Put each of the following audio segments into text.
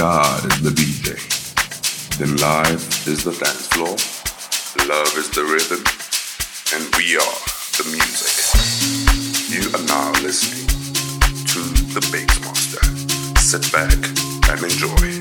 God is the DJ. Then life is the dance floor, love is the rhythm, and we are the music. You are now listening to the Bassmaster. Sit back and enjoy.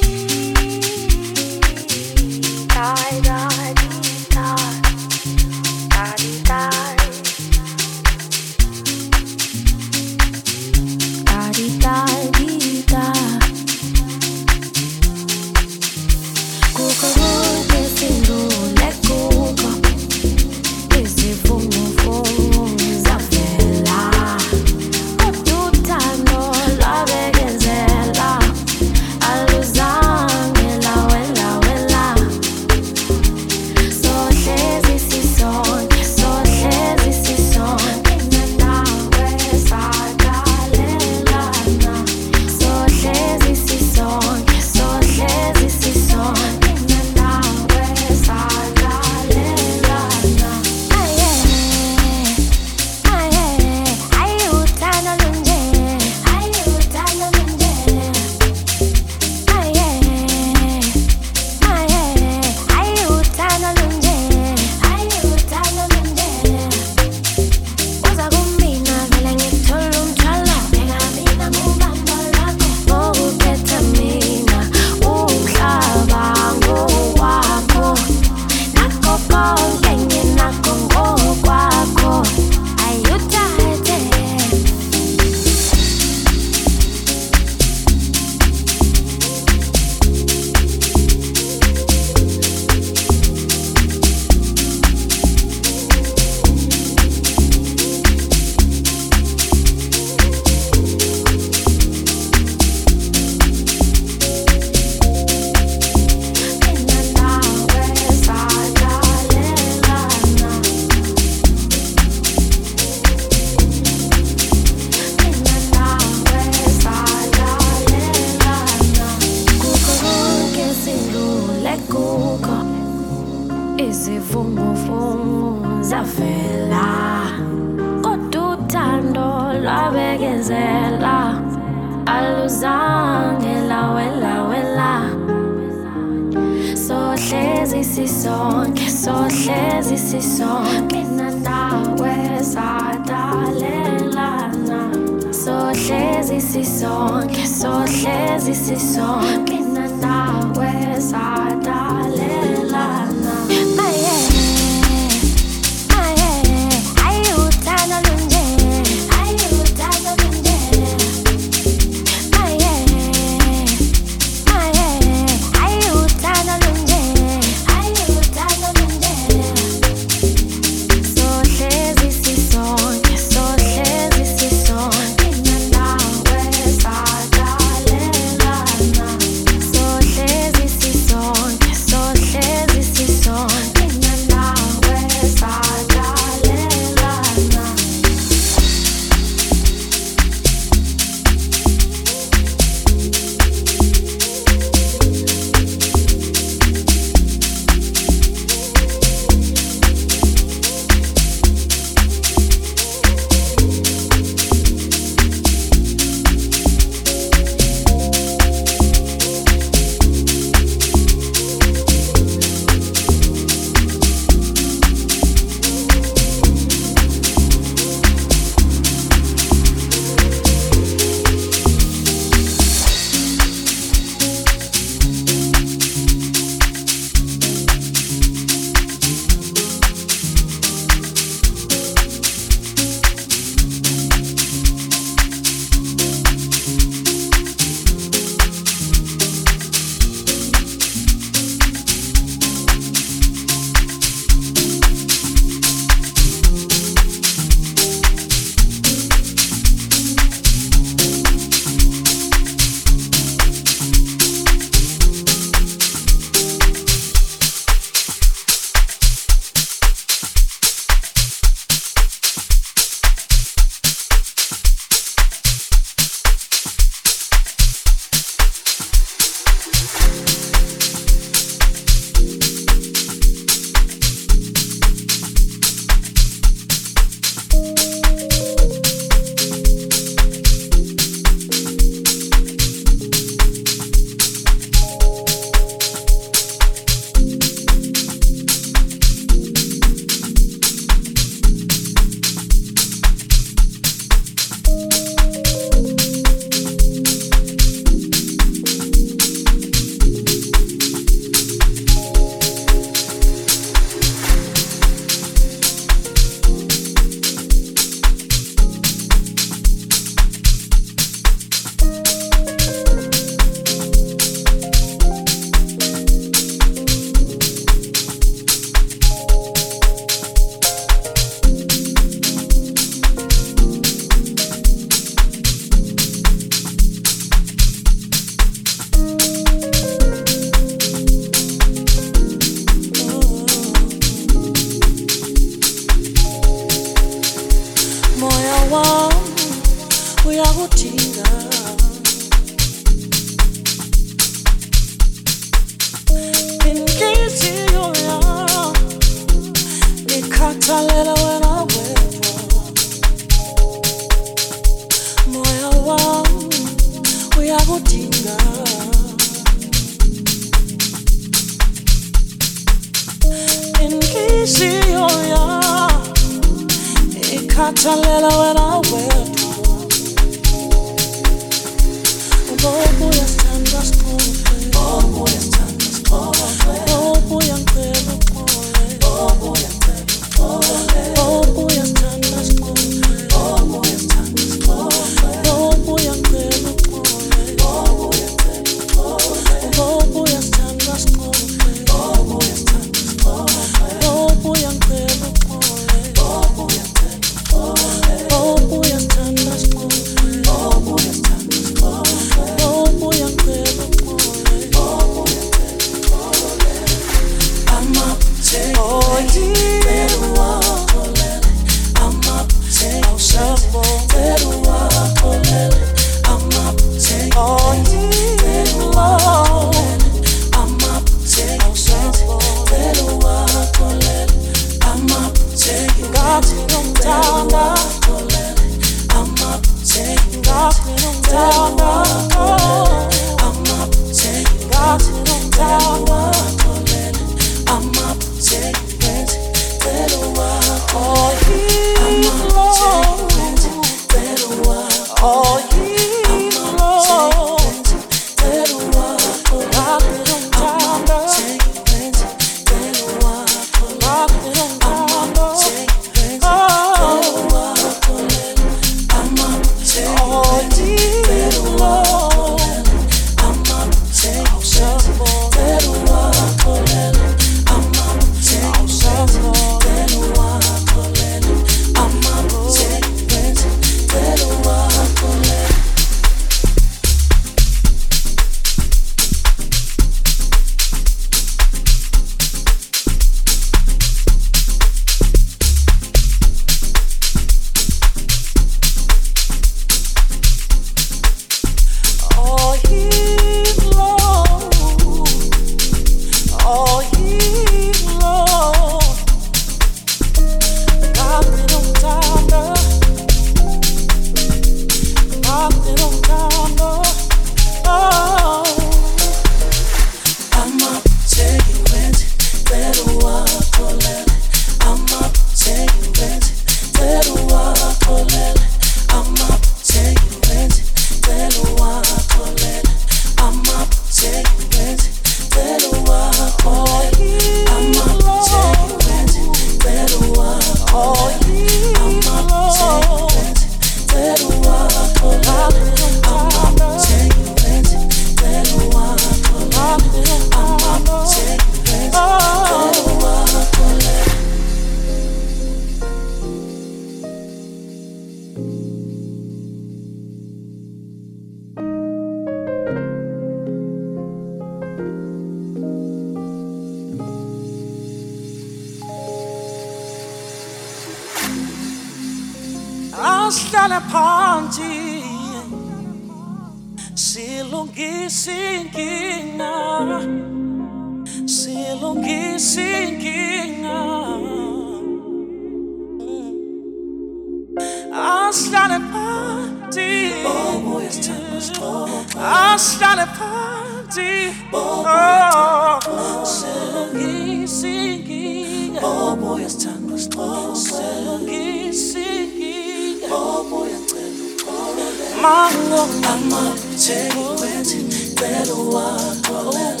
I started party. Oh, singing, singing. Oh boy, it's time to stop. Singing, singing. Oh boy, it's time to stop. I'm up, take it, better walk, call it.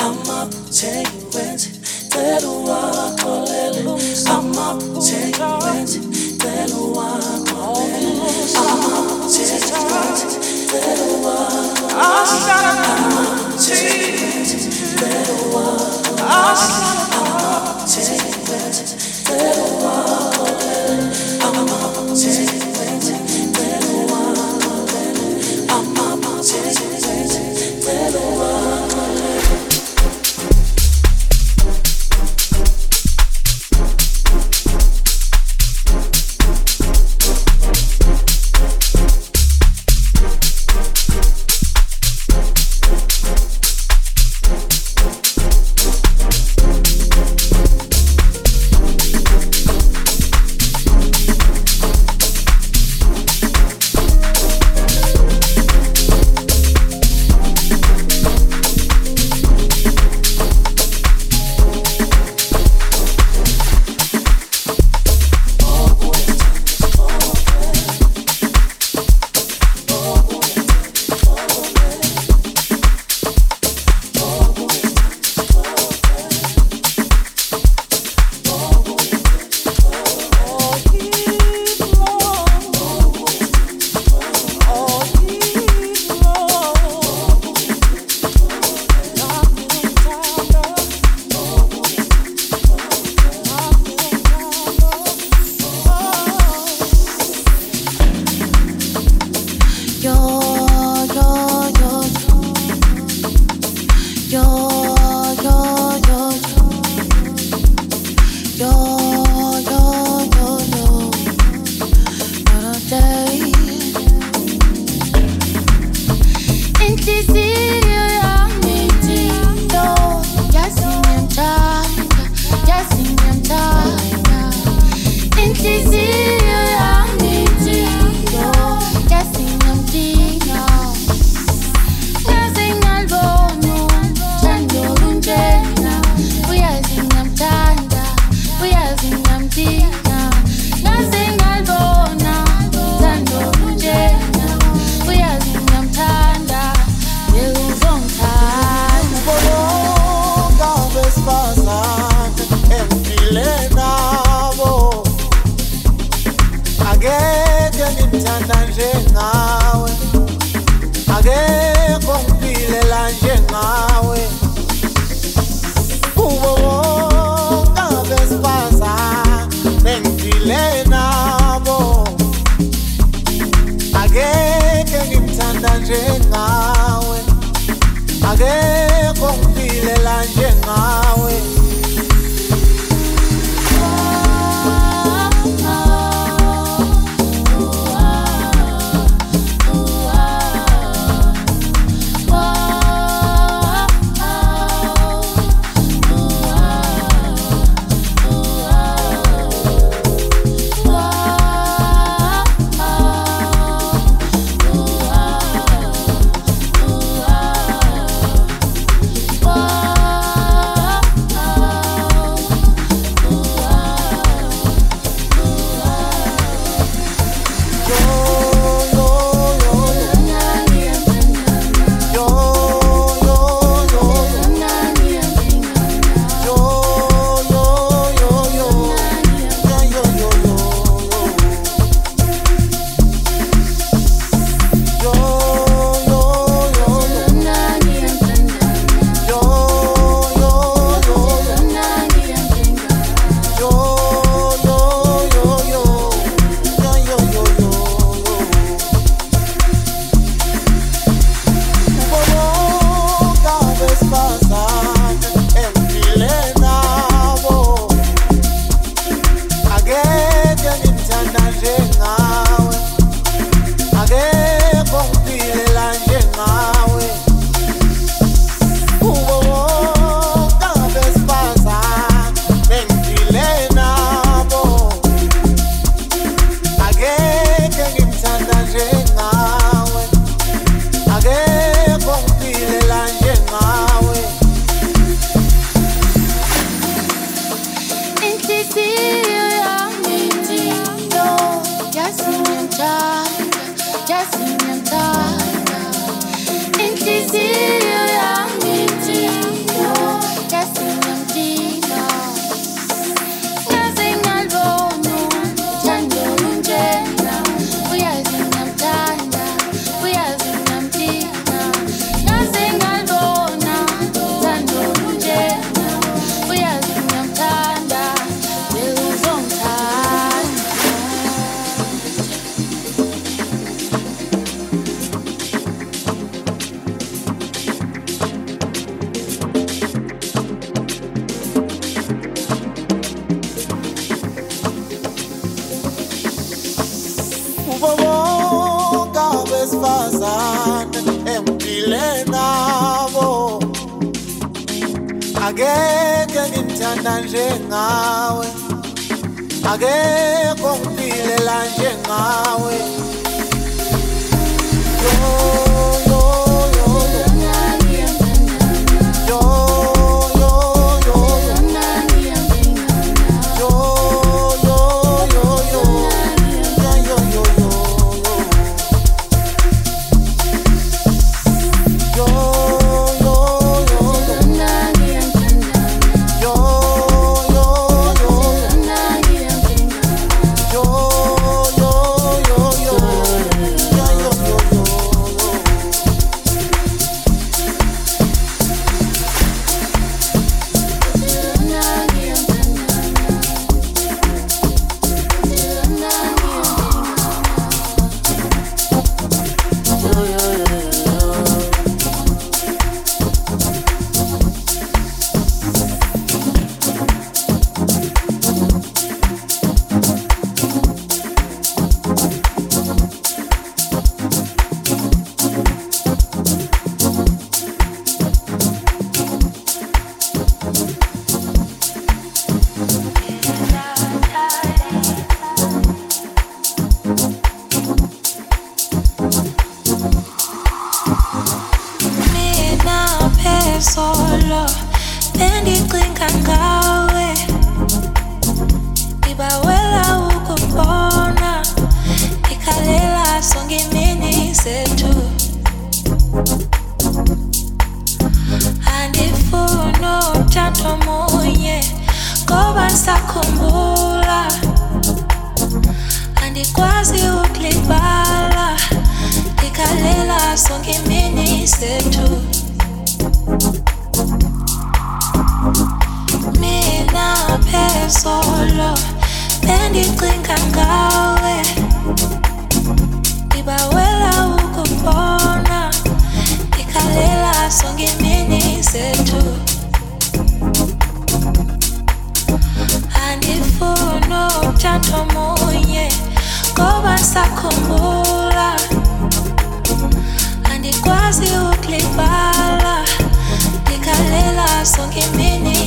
I'm up, take it, better it. I'm up, take it, better walk, call it. I'm up, take it. Take that, little one. よ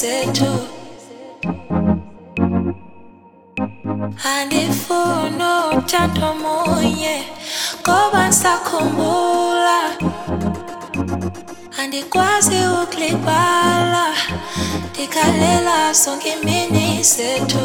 setu andifuna umtshato munye koba ndisakhumbula andikwazi ukulibala ndikhalela sonke imini setu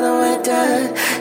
the way that